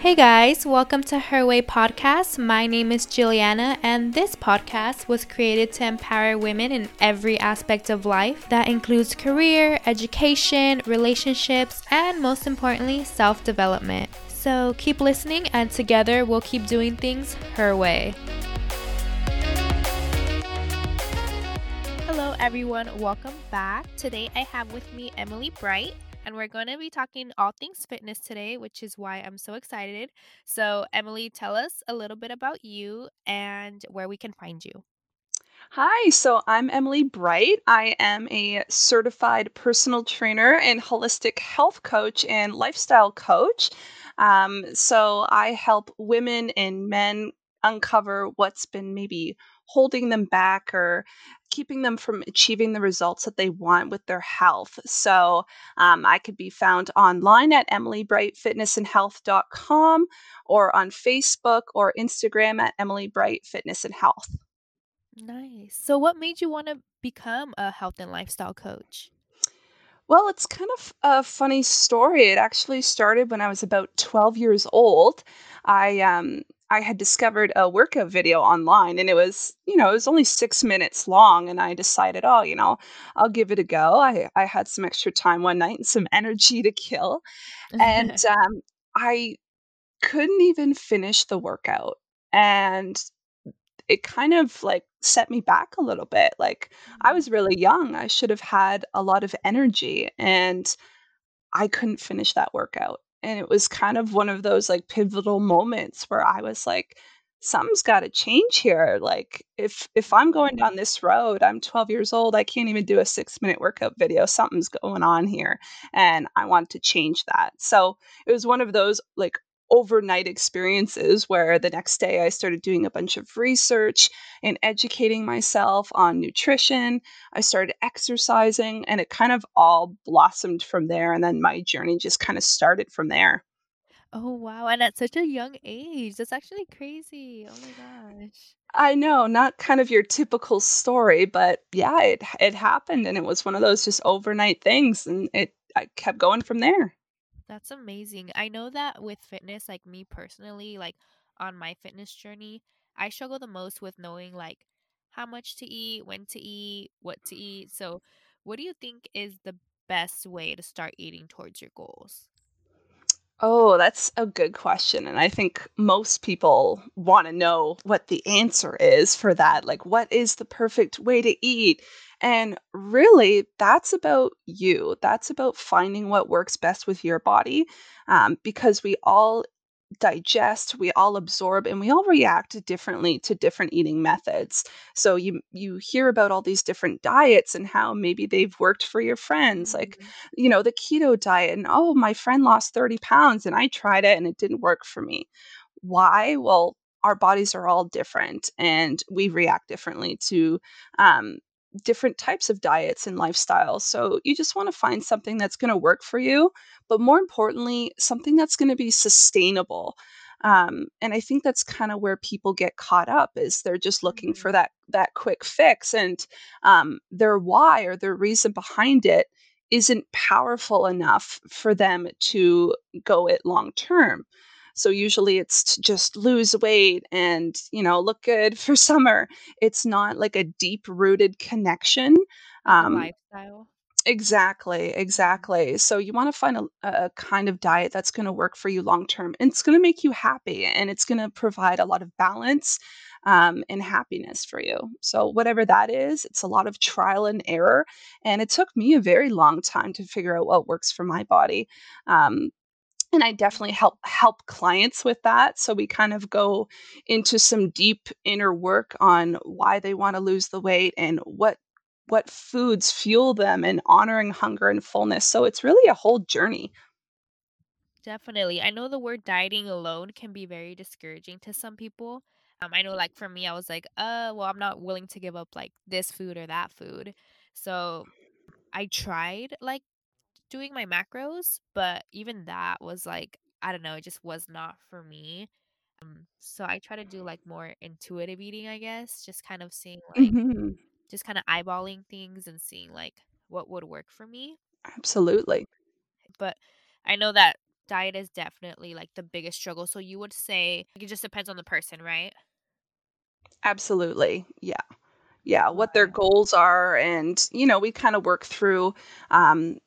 Hey guys, welcome to Her Way Podcast. My name is Julianna, and this podcast was created to empower women in every aspect of life that includes career, education, relationships, and most importantly, self development. So keep listening, and together we'll keep doing things her way. Hello, everyone. Welcome back. Today I have with me Emily Bright and we're going to be talking all things fitness today, which is why I'm so excited. So, Emily, tell us a little bit about you and where we can find you. Hi, so I'm Emily Bright. I am a certified personal trainer and holistic health coach and lifestyle coach. Um, so I help women and men uncover what's been maybe holding them back or keeping them from achieving the results that they want with their health. So um, I could be found online at emilybrightfitnessandhealth.com or on Facebook or Instagram at Emily Bright Fitness and Health. Nice. So, what made you want to become a health and lifestyle coach? Well, it's kind of a funny story. It actually started when I was about 12 years old. I um I had discovered a workout video online and it was, you know, it was only 6 minutes long and I decided, "Oh, you know, I'll give it a go." I I had some extra time one night and some energy to kill. And um I couldn't even finish the workout. And it kind of like set me back a little bit. Like I Mhm. was really young. I should have had a lot of energy and I couldn't finish that workout. And it was kind of one of those like pivotal moments where I was like something's got to change here. Like if if I'm going down mm-hmm. this road, I'm 12 years old, I can't even do a 6-minute workout video. Something's going on here and I want to change that. So, it was one of those like overnight experiences where the next day I started doing a bunch of research and educating myself on nutrition I started exercising and it kind of all blossomed from there. And then my journey just kind of started from there. Oh, wow. And at such a young age. That's actually crazy. Oh my gosh. I know, not kind of your typical story, but yeah, it it happened and it was one of those just overnight things and it I kept going from there. That's amazing. I know that with fitness, like me personally, like on my fitness journey, I struggle the most with knowing like how much to eat, when to eat, what to eat. So, what do you think is the best way to start eating towards your goals? Oh, that's a good question. And I think most people want to know what the answer is for that. Like, what is the perfect way to eat? And really, that's about you. That's about finding what works best with your body um, because we all digest, we all absorb, and we all react differently to different eating methods. So you you hear about all these different diets and how maybe they've worked for your friends, like Mhm. you know the keto diet, and oh, my friend lost thirty pounds and I tried it and it didn't work for me. Why? Well, our bodies are all different and we react differently to um, different types of diets and lifestyles. So you just want to find something that's going to work for you, but more importantly, something that's going to be sustainable. Um, and I think that's kind of where people get caught up is they're just looking Mhm. for that that quick fix, and um, their why or their reason behind it isn't powerful enough for them to go it long term. So usually it's to just lose weight and, you know, look good for summer. It's not like a deep rooted connection. Um, lifestyle. exactly, Mhm. exactly. So you want to find a, a kind of diet that's going to work for you long term. And it's going to make you happy and it's going to provide a lot of balance um, and happiness for you. So, whatever that is, it's a lot of trial and error. And it took me a very long time to figure out what works for my body. Um, and I definitely help help clients with that. So we kind of go into some deep inner work on why they want to lose the weight and what what foods fuel them and honoring hunger and fullness. So it's really a whole journey. Definitely. I know the word dieting alone can be very discouraging to some people. Um, I know, like, for me, I was like, uh, well, I'm not willing to give up, like, this food or that food. So I tried, like, doing my macros, but even that was like, I don't know, it just was not for me. Um, so I try to do like more intuitive eating, I guess, just kind of seeing like, Mhm. just kind of eyeballing things and seeing like what would work for me. Absolutely. But I know that. diet is definitely, like, the biggest struggle, so you would say it just depends on the person, right? Absolutely, yeah. Yeah, what their goals are, and, you know, we kinda work through, um,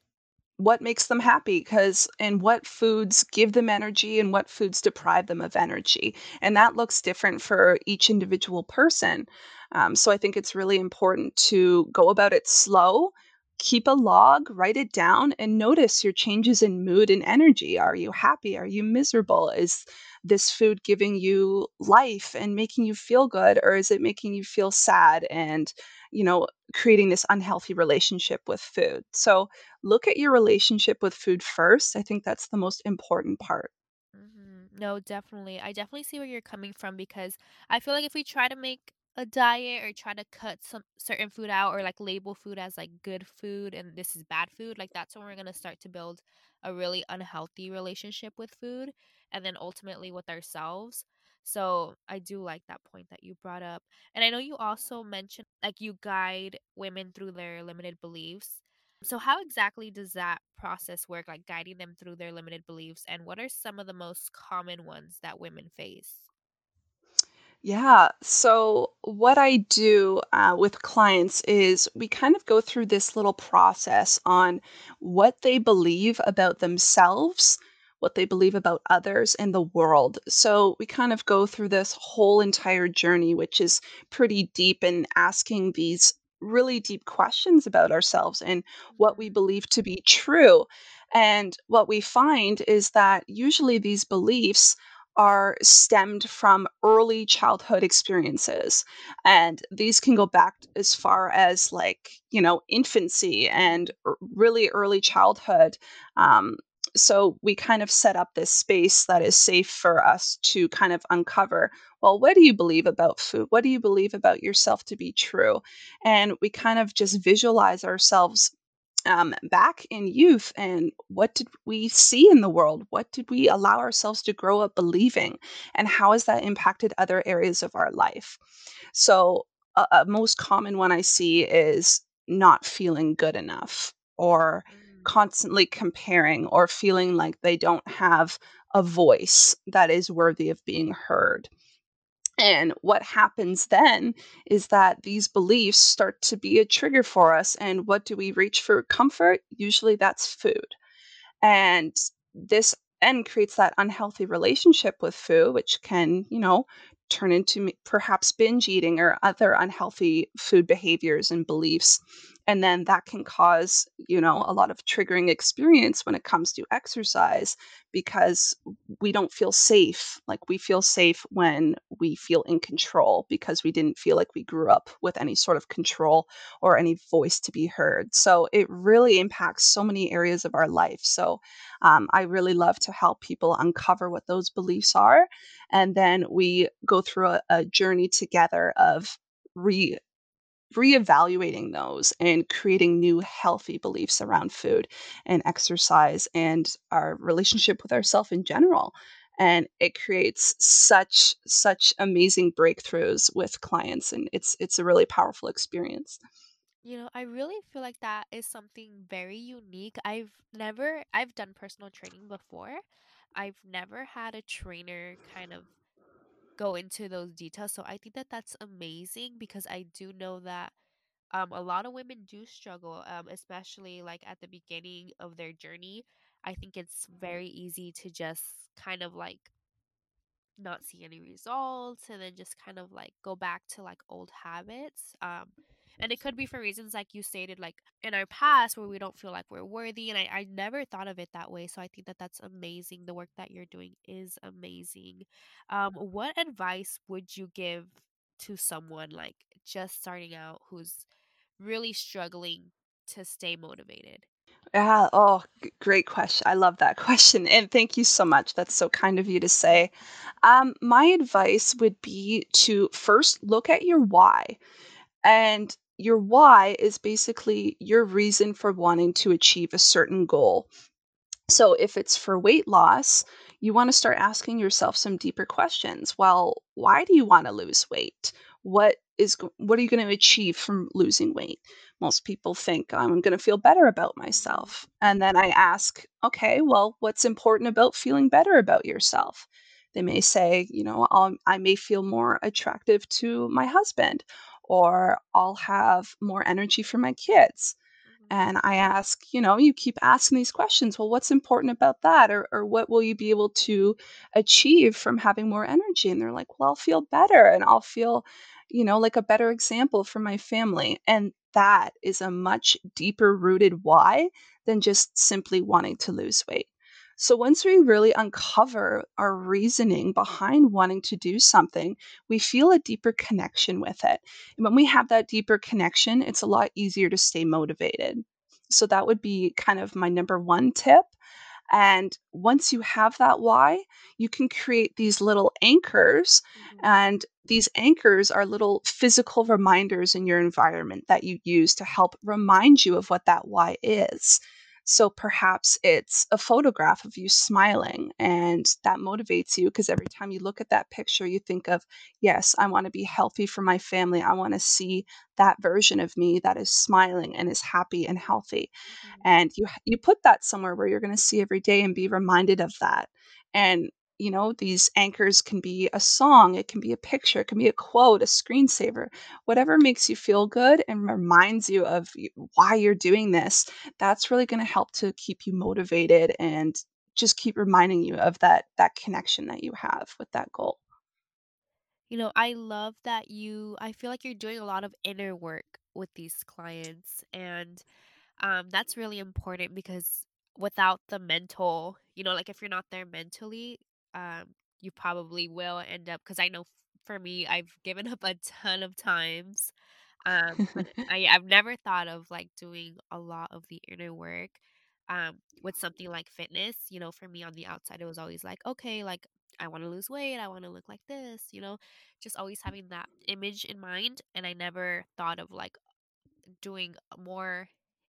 what makes them happy because and what foods give them energy and what foods deprive them of energy, and that looks different for each individual person. Um, so I think it's really important to go about it slow, keep a log, write it down, and notice your changes in mood and energy. Are you happy? Are you miserable? Is this food giving you life and making you feel good, or is it making you feel sad and, you know, creating this unhealthy relationship with food? So, look at your relationship with food first, I think that's the most important part. Mhm. No, definitely. I definitely see where you're coming from because I feel like if we try to make a diet or try to cut some certain food out or, like, label food as, like, good food and this is bad food, like, that's when we're gonna start to build a really unhealthy relationship with food and then ultimately with ourselves. So, I do like that point that you brought up. And I know you also mentioned, like, you guide women through their limited beliefs. So, how exactly does that process work, like, guiding them through their limited beliefs, and what are some of the most common ones that women face? Yeah. So, what I do, uh, with clients is we kind of go through this little process on what they believe about themselves, what they believe about others, and the world. So, we kind of go through this whole entire journey, which is pretty deep in asking these really deep questions about ourselves and what we Mhm. believe to be true. And what we find is that usually these beliefs are stemmed from early childhood experiences. And these can go back as far as, like, you know, infancy and really early childhood. Um, so we kind of set up this space that is safe for us to kind of uncover, "Well, what do you believe about food? What do you believe about yourself to be true?" And we kind of just visualize ourselves, um, back in youth and what did we see in the world? What did we allow ourselves to grow up believing? And how has that impacted other areas of our life? So, a a most common one I see is not feeling good enough or Mm. Constantly comparing or feeling like they don't have a voice that is worthy of being heard. And what happens then is that these beliefs start to be a trigger for us, and what do we reach for comfort? Usually that's food. And this then creates that unhealthy relationship with food, which can, you know, turn into perhaps binge eating or other unhealthy food behaviors and beliefs. And then that can cause, you know, a lot of triggering experience when it comes to exercise because we don't feel safe. Like, we feel safe when we feel in control because we didn't feel like we grew up with any sort of control or any voice to be heard. So, it really impacts so many areas of our life. So, um, I really love to help people uncover what those beliefs are, and then we go through a a journey together of re reevaluating those and creating new healthy beliefs around food and exercise and our relationship with ourself in general. And it creates such such amazing breakthroughs with clients, and it's it's a really powerful experience. You know, I really feel like that is something very unique. I've never I've done personal training before. I've never had a trainer kind of go into those details, so I think that that's amazing because I do know that, um, a of women do struggle, um, especially, like, at the beginning of their journey. I think it's very easy to just kind of, like not see any results and then just kind of, like, go back to, like, old habits, um, and it could be for reasons like you stated, like, in our past where we don't feel like we're worthy, and I I never thought of it that way, so I think that that's amazing. The work that you're doing is amazing. Um, what advice would you give to someone, like, just starting out who's really struggling to stay motivated? Yeah, oh, great question. I love that question, and thank you so much. That's so kind of you to say. Um, my advice would be to first look at your why, and your why is basically your reason for wanting to achieve a certain goal. So, if it's for weight loss, you wanna start asking yourself some deeper questions. Well, why do you wanna lose weight? What is what are you gonna achieve from losing weight? Most people think I'm going to feel better about myself. And then I ask, okay, well, what's important about feeling better about yourself? They may say, you know, I'll, I may feel more attractive to my husband, or I'll have more energy for my kids Mhm. and I ask, you know, you keep asking these questions. Well, what's important about that? Or, or what will you be able to achieve from having more energy? And they're like, well, I'll feel better and I'll feel, you know, like a better example for my family. And that is a much deeper rooted why than just simply wanting to lose weight. So once we really uncover our reasoning behind wanting to do something, we feel a deeper connection with it. And when we have that deeper connection, it's a lot easier to stay motivated. So that would be kind of my number one tip. And once you have that why, you can create these little anchors. Mhm. And these anchors are little physical reminders in your environment that you use to help remind you of what that why is. So perhaps it's a photograph of you smiling, and that motivates you because every time you look at that picture, you think of, yes, I want to be healthy for my family. I want to see that version of me that is smiling and is happy and healthy Mhm. and you you put that somewhere where you're going to see every day and be reminded of that and you know these anchors can be a song it can be a picture it can be a quote a screensaver whatever makes you feel good and reminds you of why you're doing this that's really going to help to keep you motivated and just keep reminding you of that that connection that you have with that goal. You know, I love that you I feel like you're doing a lot of inner work with these clients and um that's really important because without the mental, you know, like if you're not there mentally, um you probably will end up cuz I know for me I've given up a ton of times Um, but I I've never thought of, like, doing a lot of the inner work, um, with something like fitness, you know, for me on the outside, it was always like, "Okay, like, I wanna lose weight, I wanna look like this," you know, just always having that image in mind, and I never thought of, like, doing more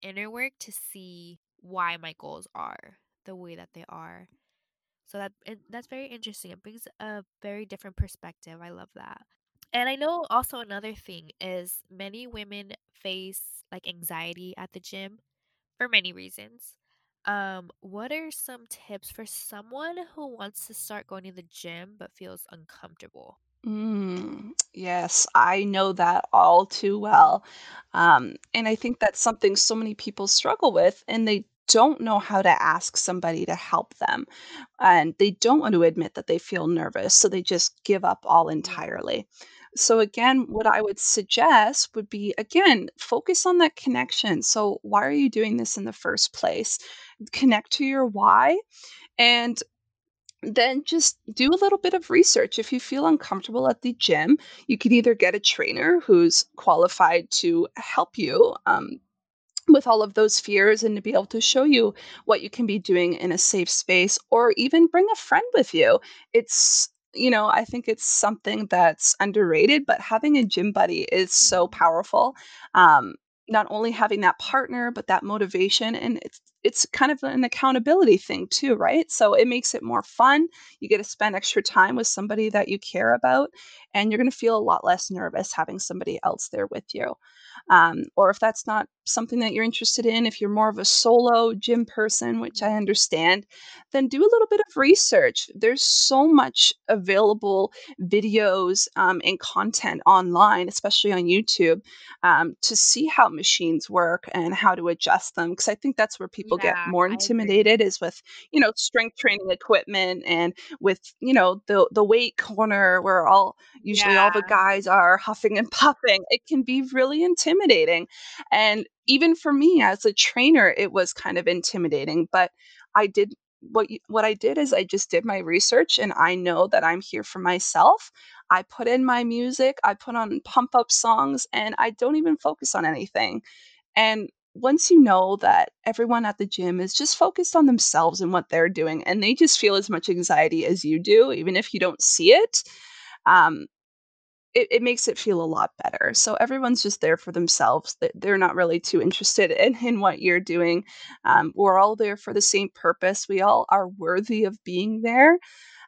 inner work to see why my goals are the way that they are. So that and that's very interesting, it brings a very different perspective, I love that. And I know also another thing is many women face like anxiety at the gym for many reasons. Um, what are some tips for someone who wants to start going to the gym but feels uncomfortable? Mm, yes, I know that all too well. Um, and I think that's something so many people struggle with, and they don't know how to ask somebody to help them. And they don't want to admit that they feel nervous, so they just give up all entirely. So, again, what I would suggest would be again, focus on that connection. So, why are you doing this in the first place? Connect to your why and then just do a little bit of research. If you feel uncomfortable at the gym, you can either get a trainer who's qualified to help you um, with all of those fears and to be able to show you what you can be doing in a safe space, or even bring a friend with you. It's you know, I think it's something that's underrated, but having a gym buddy is so Mhm. powerful. Um, not only having that partner, but that motivation, and it's it's kind of an accountability thing too, right? So it makes it more fun. You get to spend extra time with somebody that you care about, and you're going to feel a lot less nervous having somebody else there with you. Um, or if that's not something that you're interested in, if you're more of a solo gym person, which I understand, then do a little bit of research. There's so much available videos um, and content online, especially on YouTube, um, to see how machines work and how to adjust them. Because I think that's where people get Yeah, more intimidated is with, you know, strength training equipment and with, you know, the the weight corner where all usually all the guys are huffing and puffing. It can be really intimidating. And even for me as a trainer, it was kind of intimidating, but I did what you, what I did is I just did my research and I know that I'm here for myself. I put in my music, I put on pump up songs and I don't even focus on anything. And once you know that everyone at the gym is just focused on themselves and what they're doing and they just feel as much anxiety as you do even if you don't see it, um, it, it makes it feel a lot better. So everyone's just there for themselves. They- They're not really too interested in, in what you're doing. Um, we're all there for the same purpose. We all are worthy of being there.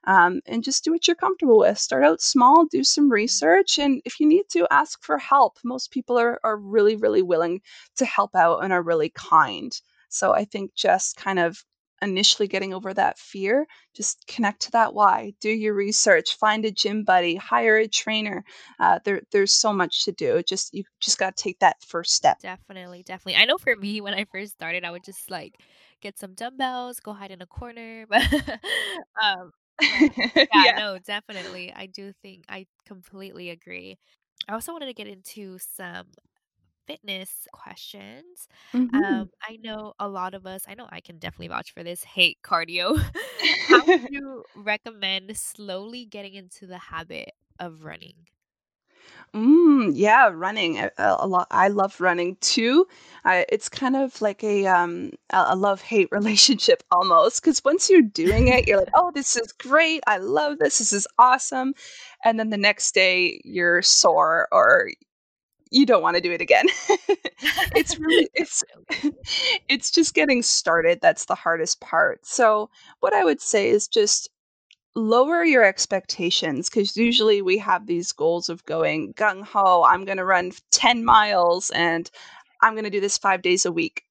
Um, and just do what you're comfortable with. Start out small, do some research, and if you need to, ask for help. Most people are, are really, really willing to help out and are really kind. So I think just kind of initially getting over that fear, just connect to that why. Do your research, find a gym buddy, hire a trainer. Uh, there, there's so much to do. Just you just got to take that first step. Definitely, definitely. I know for me, when I first started, I would just like get some dumbbells, go hide in a corner, but um, yeah, yeah. no, definitely. I do think I completely agree. I also wanted to get into some fitness questions. hmm Um, I know a lot of us, I know I can definitely vouch for this, hate cardio. How would you recommend slowly getting into the habit of running? Mm, yeah, running. A, a lot. I love running too. I, it's kind of like a um a, a love hate relationship almost. Because once you're doing it, you're like, oh, this is great. I love this. This is awesome. And then the next day, you're sore or you don't want to do it again. it's really it's it's just getting started that's the hardest part. So what I would say is just lower your expectations because usually we have these goals of going gung ho. I'm going to run 10 miles and I'm going to do this five days a week.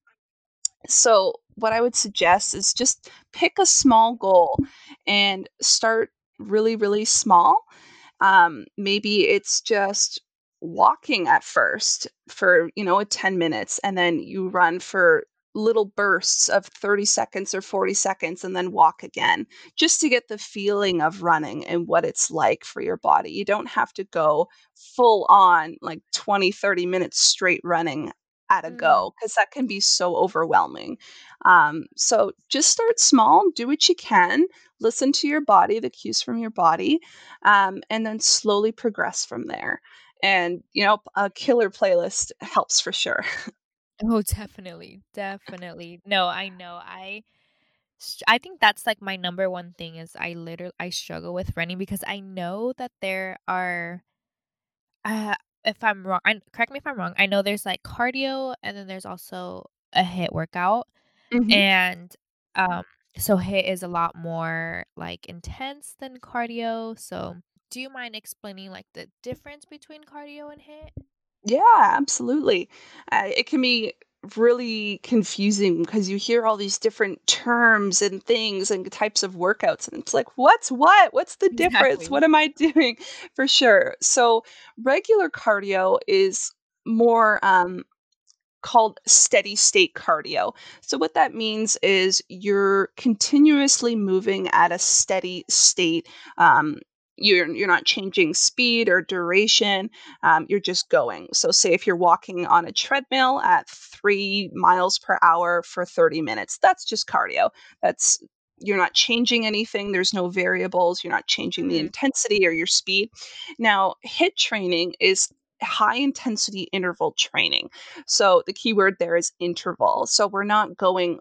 So, what I would suggest is just pick a small goal and start really, really small. Um, maybe it's just walking at first for, you know, a 10 minutes and then you run for little bursts of 30 seconds or 40 seconds and then walk again just to get the feeling of running and what it's like for your body. You don't have to go full on like 20, 30 minutes straight running at a Mm. go because that can be so overwhelming. Um, so just start small, do what you can, listen to your body, the cues from your body, um, and then slowly progress from there. And, you know, a killer playlist helps for sure. Oh, definitely, definitely. No, I know. I I think that's, like, my number one thing is I literally I struggle with running because I know that there are uh, if I'm wrong and correct me if I'm wrong, I know there's, like, cardio and then there's also a HIIT workout, Mhm. and, um, so HIIT is a lot more, like, intense than cardio, so do you mind explaining, like, the difference between cardio and HIIT? Yeah, absolutely. Uh, it can be really confusing because you hear all these different terms and things and types of workouts, and it's like, what's what? What's the difference? Exactly. What am I doing? For sure. So, regular cardio is more um, called steady state cardio. So, what that means is you're continuously moving at a steady state. Um, you're, you're not changing speed or duration. Um, you're just going. So, say if you're walking on a treadmill at three miles per hour for 30 minutes, that's just cardio. That's you're not changing anything. There's no variables. You're not changing the Mm, intensity or your speed. Now, HIIT training is high intensity interval training. So the keyword there is interval. So we're not going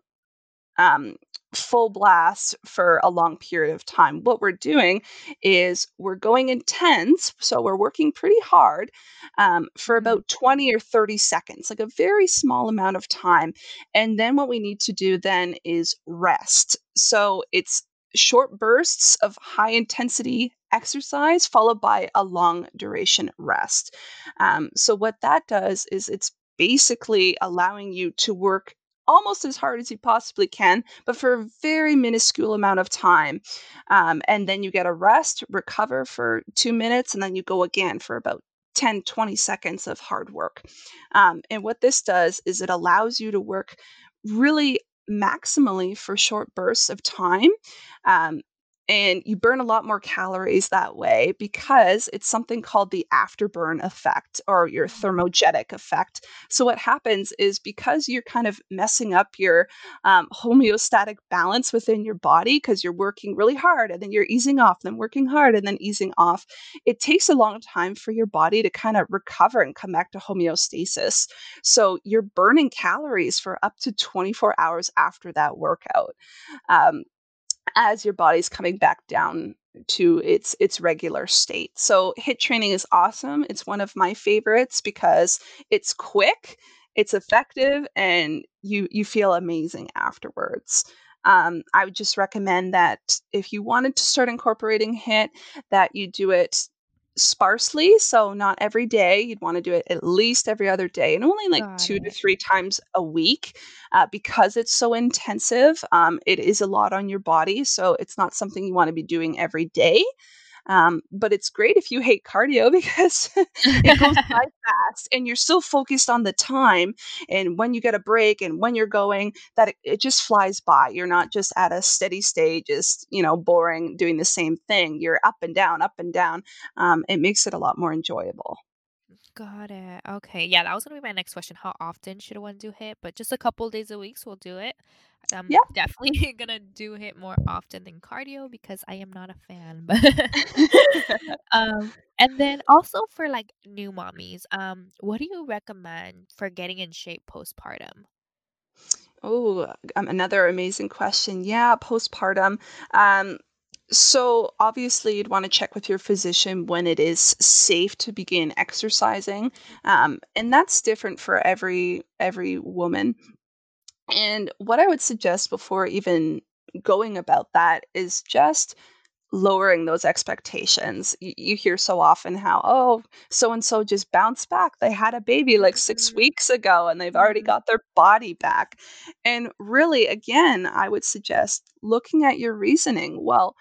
um, full blast for a long period of time. What we're doing is we're going intense. So we're working pretty hard um, for mhm, about 20 or 30 seconds, like a very small amount of time. And then what we need to do then is rest. So it's short bursts of high intensity exercise followed by a long duration rest. Um, so what that does is it's basically allowing you to work almost as hard as you possibly can, but for a very minuscule amount of time. Um, and then you get a rest, recover for two minutes, and then you go again for about 10, 20 seconds of hard work. Um, and what this does is it allows you to work really maximally for short bursts of time. Um, and you burn a lot more calories that way because it's something called the afterburn effect or your mhm, thermogenic effect so what happens is because you're kind of messing up your um, homeostatic balance within your body because you're working really hard and then you're easing off, then working hard and then easing off, it takes a long time for your body to kind of recover and come back to homeostasis. So you're burning calories for up to 24 hours after that workout. Um, as your body's coming back down to its its regular state. So HIIT training is awesome. It's one of my favorites because it's quick, it's effective, and you you feel amazing afterwards. Um, I would just recommend that if you wanted to start incorporating HIIT, that you do it sparsely. So not every day. You'd want to do it at least every other day, and only like Got two to three times a week, uh, because it's so intensive. Um, it is a lot on your body, so it's not something you want to be doing every day. Um, but it's great if you hate cardio because it goes by fast and you're so focused on the time and when you get a break and when you're going that it, it just flies by. You're not just at a steady state, just, you know, boring, doing the same thing. You're up and down, up and down. Um, it makes it a lot more enjoyable. Got it. Okay. Yeah, that was gonna be my next question. How often should one do HIIT? But just a couple days a week, so we'll do it. I'm Yeah. definitely gonna do HIIT more often than cardio because I am not a fan. But um, and then also for like new mommies, um, what do you recommend for getting in shape postpartum? Oh, um, another amazing question. Yeah, postpartum. Um, so obviously, you'd want to check with your physician when it is safe to begin exercising, um, and that's different for every every woman. And what I would suggest before even going about that is just lowering those expectations. You, you hear so often how, oh, so and so just bounced back. They had a baby like six Mhm, weeks ago and they've already mhm. got their body back. And really, again, I would suggest looking at your reasoning. Well,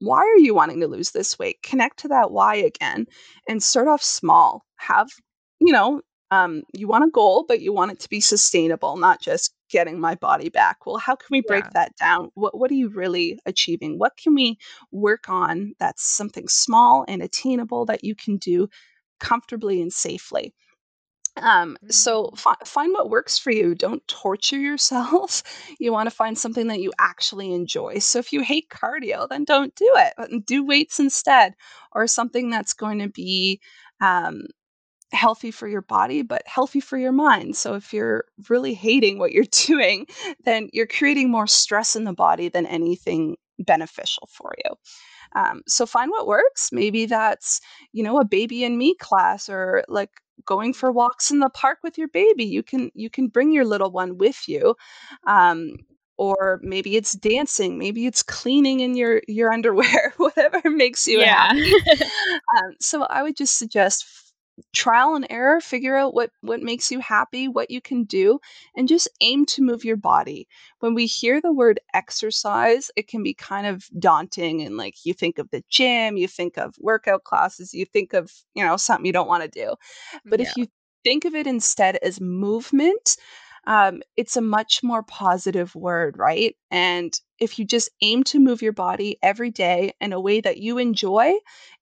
why are you wanting to lose this weight? Connect to that why again and start off small. Have, you know, um, you want a goal, but you want it to be sustainable, not just getting my body back. Well, how can we break Yeah. that down? What what are you really achieving? What can we work on that's something small and attainable that you can do comfortably and safely? Um, so Mhm. fi- find what works for you. Don't torture yourself. You want to find something that you actually enjoy. So if you hate cardio, then don't do it. Do weights instead, or something that's going to be um, healthy for your body, but healthy for your mind. So if you're really hating what you're doing, then you're creating more stress in the body than anything beneficial for you. Um, so find what works. Maybe that's, you know, a baby and me class or like going for walks in the park with your baby. You can you can bring your little one with you. Um, or maybe it's dancing, maybe it's cleaning in your your underwear, whatever makes you Yeah. happy. Um, so I would just suggest trial and error, figure out what what makes you happy, what you can do, and just aim to move your body. When we hear the word exercise, it can be kind of daunting and like you think of the gym, you think of workout classes, you think of, you know, something you don't want to do. But Yeah. if you think of it instead as movement, um, it's a much more positive word, right? And if you just aim to move your body every day in a way that you enjoy,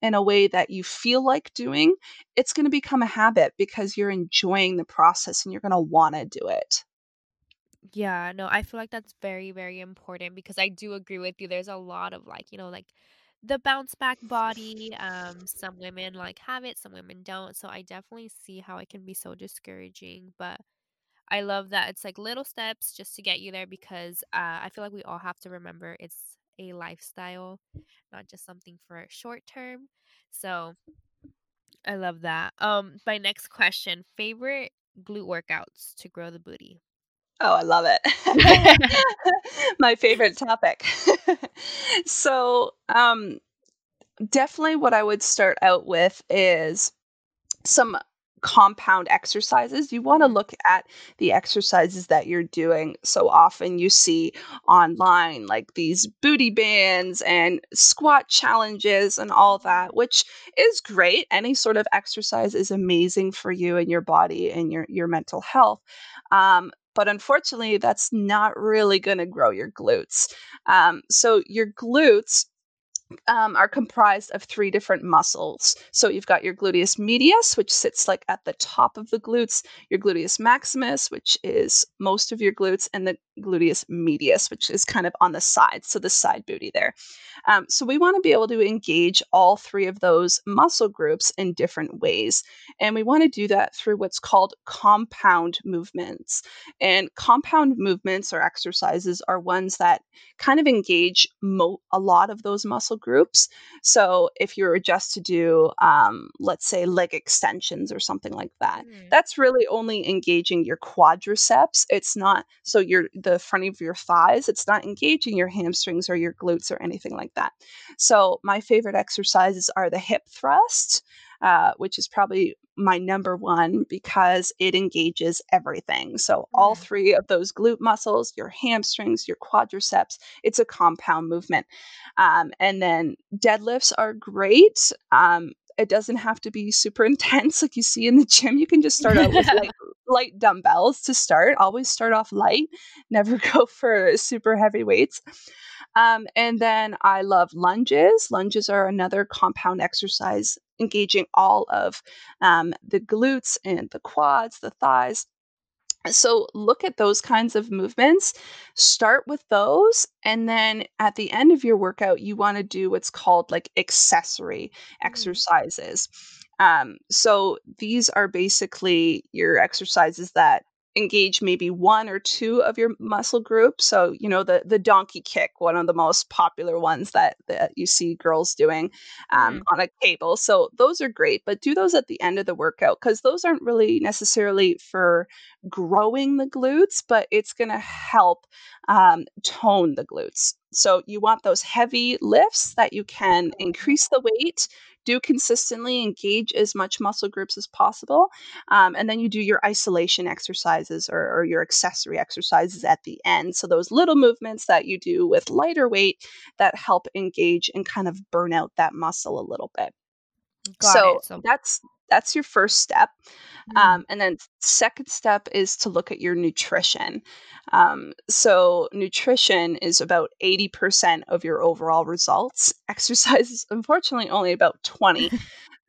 in a way that you feel like doing, it's going to become a habit because you're enjoying the process and you're going to want to do it. Yeah, no, I feel like that's very, very important because I do agree with you. There's a lot of like, you know, like the bounce back body. Um, some women like have it, some women don't. So I definitely see how it can be so discouraging. But I love that it's like little steps just to get you there because uh, I feel like we all have to remember it's a lifestyle, not just something for short term. So I love that. Um, my next question, favorite glute workouts to grow the booty. Oh, I love it. My favorite topic. so, um, definitely what I would start out with is some compound exercises. You want to look at the exercises that you're doing. So often you see online like these booty bands and squat challenges and all that, which is great. Any sort of exercise is amazing for you and your body and your your mental health. Um, but unfortunately, that's not really going to grow your glutes. Um, so your glutes um, are comprised of three different muscles. So you've got your gluteus medius, which sits like at the top of the glutes, your gluteus maximus, which is most of your glutes, and the gluteus medius, which is kind of on the side. So the side booty there. Um, so we want to be able to engage all three of those muscle groups in different ways. And we want to do that through what's called compound movements. And compound movements or exercises are ones that kind of engage mo- a lot of those muscle groups. So if you were just to do, um, let's say, leg extensions or something like that, Mm. that's really only engaging your quadriceps. It's not so your the front of your thighs. It's not engaging your hamstrings or your glutes or anything like that. So my favorite exercises are the hip thrust, uh, which is probably my number one because it engages everything. So, all three of those glute muscles, your hamstrings, your quadriceps, it's a compound movement. Um, and then deadlifts are great. Um, it doesn't have to be super intense like you see in the gym. You can just start out with light, light dumbbells to start. Always start off light, never go for super heavy weights. Um, and then I love lunges. Lunges are another compound exercise engaging all of um, the glutes and the quads, the thighs. So look at those kinds of movements. Start with those. And then at the end of your workout, you want to do what's called like accessory Mm. exercises. Um, so these are basically your exercises that engage maybe one or two of your muscle groups. So, you know, the the donkey kick, one of the most popular ones that, that you see girls doing um, Mm. on a cable. So those are great, but do those at the end of the workout because those aren't really necessarily for growing the glutes, but it's going to help um, tone the glutes. So you want those heavy lifts that you can increase the weight, do consistently, engage as much muscle groups as possible, um, and then you do your isolation exercises or, or your accessory exercises at the end. So those little movements that you do with lighter weight that help engage and kind of burn out that muscle a little bit. Got So. So that's that's your first step. mm. Um, and then second step is to look at your nutrition. Um, so nutrition is about 80% of your overall results. Exercise is unfortunately only about 20.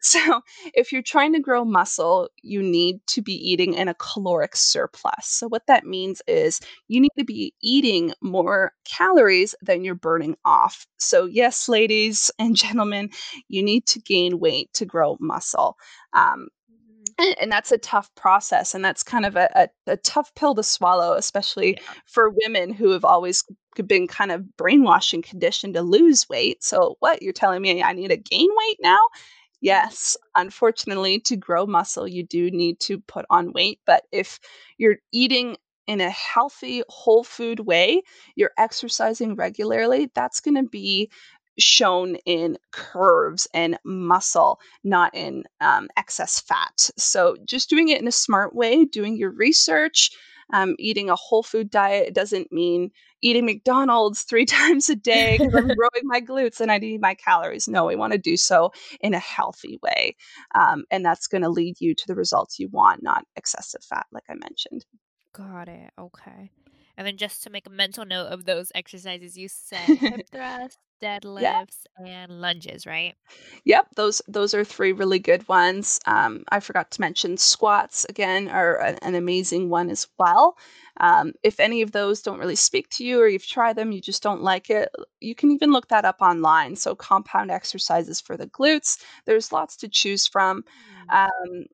So, if you're trying to grow muscle, you need to be eating in a caloric surplus. So, what that means is you need to be eating more calories than you're burning off. So, yes, ladies and gentlemen, you need to gain weight to grow muscle. Um, Mhm. and, and that's a tough process. And that's kind of a, a, a tough pill to swallow, especially Yeah. for women who have always been kind of brainwashed and conditioned to lose weight. So, what? You're telling me I need to gain weight now? Yes, unfortunately, to grow muscle, you do need to put on weight. But if you're eating in a healthy, whole food way, you're exercising regularly, that's going to be shown in curves and muscle, not in um, excess fat. So, just doing it in a smart way, doing your research, um, eating a whole food diet, doesn't mean eating McDonald's three times a day because I'm growing my glutes and I need my calories. No, we want to do so in a healthy way. Um, and that's going to lead you to the results you want, not excessive fat, like I mentioned. Got it. Okay. And then just to make a mental note of those exercises, you said hip thrusts, yeah. deadlifts, and lunges, right? Yep, those those are three really good ones. Um, I forgot to mention squats again are an amazing one as well. Um, if any of those don't really speak to you or you've tried them, you just don't like it, you can even look that up online. So compound exercises for the glutes. There's lots to choose from. Mm. Um,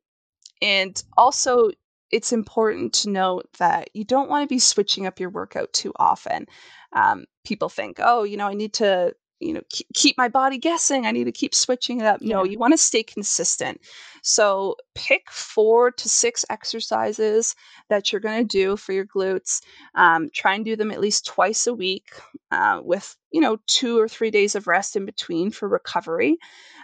and also, it's important to note that you don't want to be switching up your workout too often. Um, people think, oh, you know, I need to, you know, keep, my body guessing. I need to keep switching it up. No, Yeah. you want to stay consistent. So pick four to six exercises that you're going to do for your glutes. Um, try and do them at least twice a week uh, with, you know, two or three days of rest in between for recovery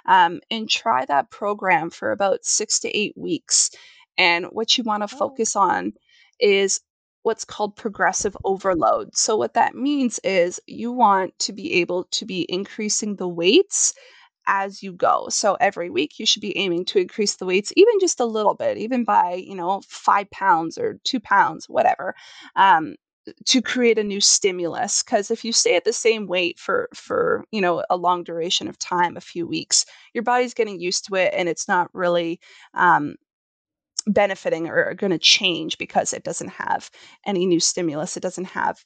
um, and try that program for about six to eight weeks. And what you want to Oh. focus on is what's called progressive overload. So, what that means is you want to be able to be increasing the weights as you go. So, every week you should be aiming to increase the weights even just a little bit, even by, you know, five pounds or two pounds, whatever. Um, to create a new stimulus because if you stay at the same weight for for you know a long duration of time a few weeks your body's getting used to it and it's not really um, benefiting or are going to change because it doesn't have any new stimulus it doesn't have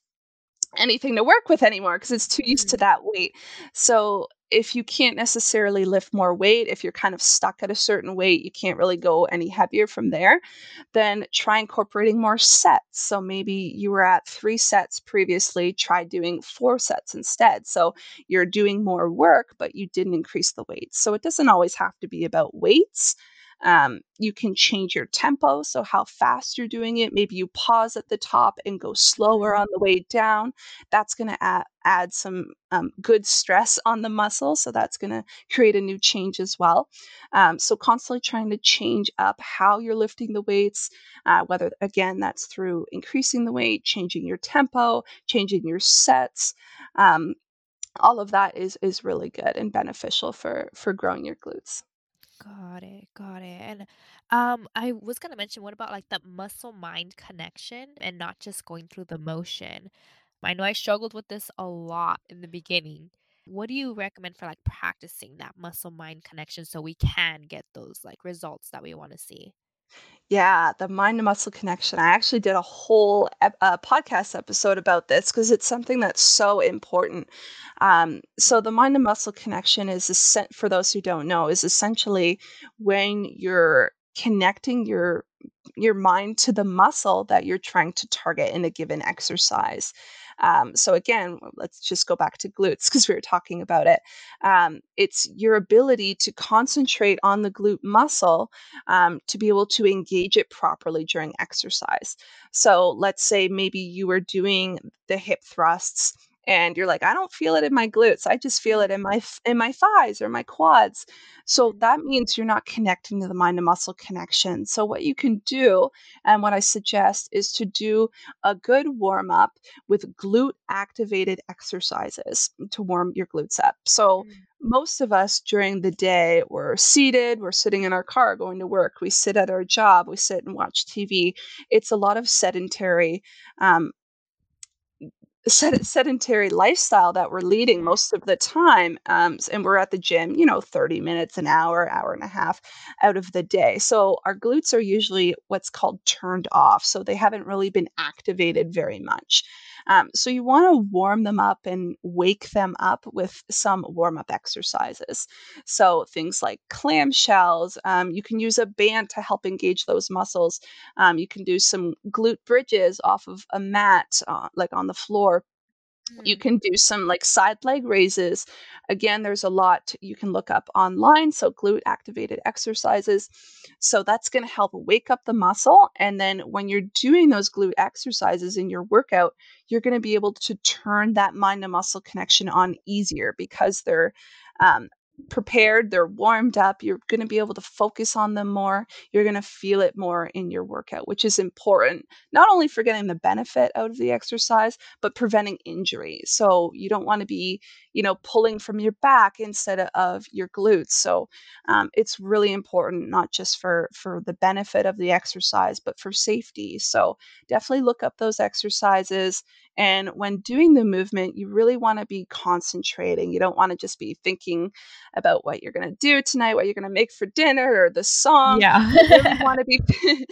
anything to work with anymore because it's too used to Mm. that weight. So if you can't necessarily lift more weight, if you're kind of stuck at a certain weight, you can't really go any heavier from there, then try incorporating more sets. So maybe you were at three sets previously, try doing four sets instead. So you're doing more work, but you didn't increase the weight. So it doesn't always have to be about weights. Um, you can change your tempo, so how fast you're doing it. Maybe you pause at the top and go slower Mhm. on the way down. That's going to add, add some um, good stress on the muscle, so that's going to create a new change as well. Um, so, constantly trying to change up how you're lifting the weights, uh, whether again that's through increasing the weight, changing your tempo, changing your sets. Um, all of that is is really good and beneficial for for growing your glutes. Got it, got it. And um, I was gonna mention, what about like the muscle mind connection and not just going through the motion? I know I struggled with this a lot in the beginning. What do you recommend for like practicing that muscle mind connection so we can get those like results that we want to see? Yeah, the mind to muscle connection. I actually did a whole ep- uh, podcast episode about this because it's something that's so important. Um, so, the mind to muscle connection is for those who don't know is essentially when you're connecting your your mind to the muscle that you're trying to target in a given exercise. Um, so again, let's just go back to glutes because we were talking about it. Um, it's your ability to concentrate on the glute muscle um, to be able to engage it properly during exercise. So let's say maybe you were doing the hip thrusts and you're like I don't feel it in my glutes. I just feel it in my in my thighs or my quads. So mm, that means you're not connecting to the mind to muscle connection. So what you can do and what I suggest is to do a good warm up with glute activated exercises to warm your glutes up. So mm, most of us during the day we're seated we're sitting in our car going to work we sit at our job we sit and watch tv it's a lot of sedentary um, sed- sedentary lifestyle that we're leading mhm, most of the time um, and we're at the gym you know 30 minutes an hour hour and a half out of the day. So our glutes are usually what's called turned off so they haven't really been activated very much um, so you want to warm them up and wake them up with some warm up exercises so things like clamshells um, you can use a band to help engage those muscles um, you can do some glute bridges off of a mat, uh, like on the floor. You mm. can do some like side leg raises. Again, there's a lot you can look up online. So, glute activated exercises. So, that's going to help wake up the muscle. And then, when you're doing those glute exercises in your workout, you're going to be able to turn that mind to muscle connection on easier because they're um, prepared, they're warmed up. You're going to be able to focus on them more. You're going to feel it more in your workout, which is important, not only for getting the benefit out of the exercise but preventing injury. So you don't want to be, you know, pulling from your back instead of your glutes. So um, it's really important, not just for for the benefit of the exercise, but for safety. So definitely look up those exercises. And when doing the movement, you really want to be concentrating. You don't want to just be thinking about what you're going to do tonight, what you're going to make for dinner, or the song. Yeah. You really want to be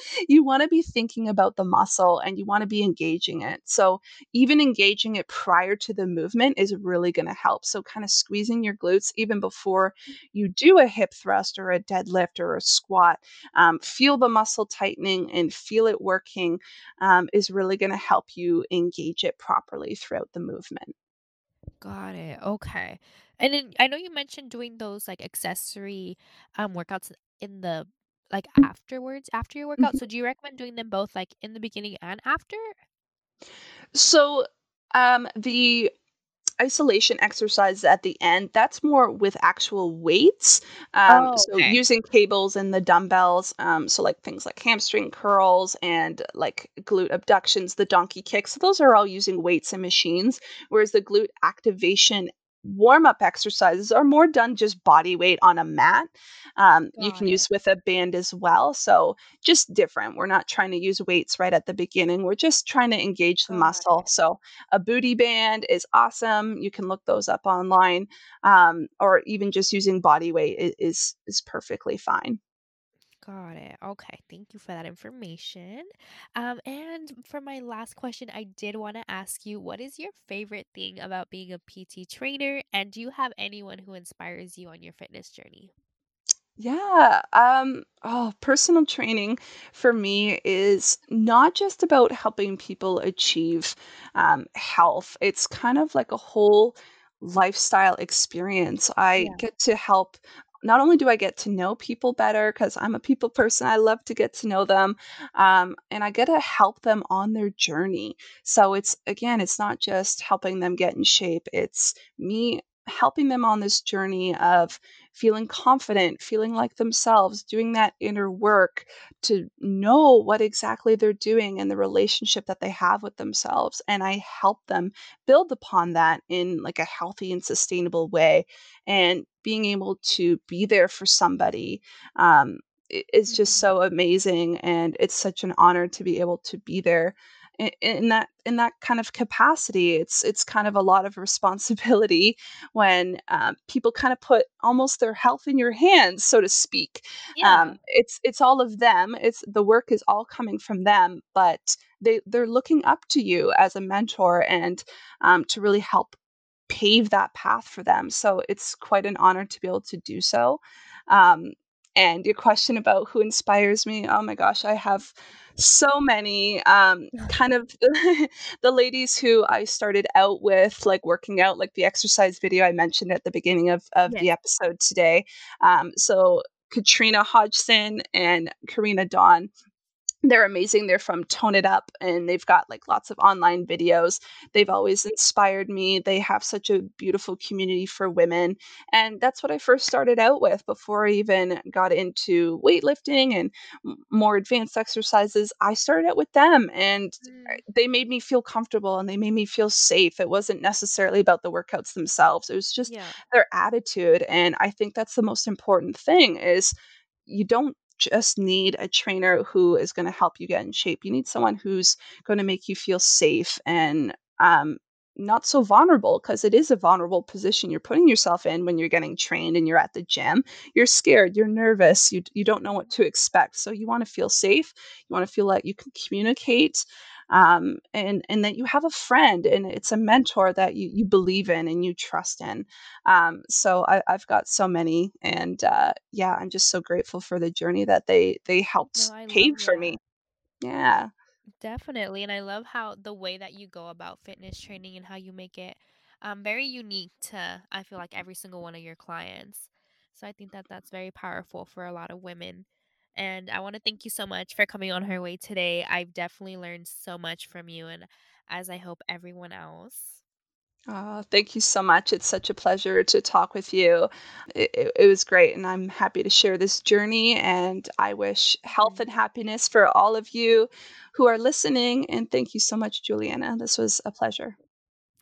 you want to be thinking about the muscle and you want to be engaging it. So even engaging it prior to the movement is really going to help. So, kind of squeezing your glutes even before you do a hip thrust or a deadlift or a squat, um, feel the muscle tightening and feel it working um, is really going to help you engage it properly throughout the movement. Got it. Okay. And then I know you mentioned doing those like accessory um workouts in the like afterwards, after your workout. So do you recommend doing them both like in the beginning and after? So, um, the isolation exercise at the end, that's more with actual weights. Um, Oh, so using cables and the dumbbells, um, so like things like hamstring curls and like glute abductions, the donkey kicks, So those are all using weights and machines. Whereas the glute activation warm up exercises are more done just body weight on a mat. Um, you can it. use with a band as well. So just different. We're not trying to use weights right at the beginning. We're just trying to engage the Got muscle. it. So a booty band is awesome. You can look those up online, um, or even just using body weight is is perfectly fine. Got it. Okay. Thank you for that information. Um, and for my last question, I did want to ask you, what is your favorite thing about being a PT trainer? And do you have anyone who inspires you on your fitness journey? Yeah, um, oh, personal training for me is not just about helping people achieve um, health. It's kind of like a whole lifestyle experience. I Yeah. get to help. Not only do I get to know people better because I'm a people person, I love to get to know them, um, and I get to help them on their journey. So it's again, it's not just helping them get in shape. It's me helping them on this journey of feeling confident, feeling like themselves, doing that inner work to know what exactly they're doing and the relationship that they have with themselves. And I help them build upon that in like a healthy and sustainable way. And being able to be there for somebody um, is just Mhm. so amazing. And it's such an honor to be able to be there in that in that kind of capacity it's it's kind of a lot of responsibility when um, people kind of put almost their health in your hands, so to speak. Um, Yeah. it's it's all of them. It's the work is all coming from them, but they they're looking up to you as a mentor and um, to really help pave that path for them. So it's quite an honor to be able to do so. Um, and your question about who inspires me, oh my gosh, I have so many um, kind of the ladies who I started out with, like working out, like the exercise video I mentioned at the beginning of, of the episode today. Um, so Katrina Hodgson and Karena Dawn they're amazing. They're from Tone It Up and they've got like lots of online videos. They've always inspired me. They have such a beautiful community for women. And that's what I first started out with before I even got into weightlifting and more advanced exercises. I started out with them and Mm, they made me feel comfortable and they made me feel safe. It wasn't necessarily about the workouts themselves. It was just Yeah. their attitude and I think that's the most important thing is you don't just need a trainer who is going to help you get in shape. You need someone who's going to make you feel safe and um, not so vulnerable because it is a vulnerable position you're putting yourself in when you're getting trained and you're at the gym. You're scared, you're nervous, you, you don't know what to expect. So you want to feel safe. You want to feel like you can communicate. Um, and and that you have a friend and it's a mentor that you, you believe in and you trust in um, so I, I've got so many, and uh, yeah, I'm just so grateful for the journey that they they helped pave for me. Yeah. Definitely. And I love how the way that you go about fitness training and how you make it um, very unique to, I feel like, every single one of your clients. So I think that that's very powerful for a lot of women. And I want to thank you so much for coming on her way today. I've definitely learned so much from you, and as I hope everyone else. Oh, thank you so much. It's such a pleasure to talk with you. It, it, it was great, and I'm happy to share this journey. And I wish health and happiness for all of you who are listening. And thank you so much, Julianna. This was a pleasure.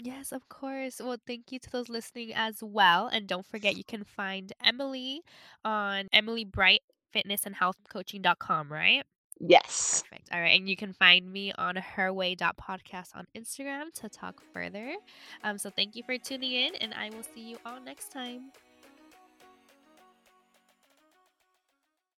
Yes, of course. Well, thank you to those listening as well. And don't forget, you can find Emily on Emily Bright Fitness and Health Coaching.com, right? Yes. Perfect. All right. And you can find me on herway.podcast on Instagram to talk further. Um, so thank you for tuning in, and I will see you all next time.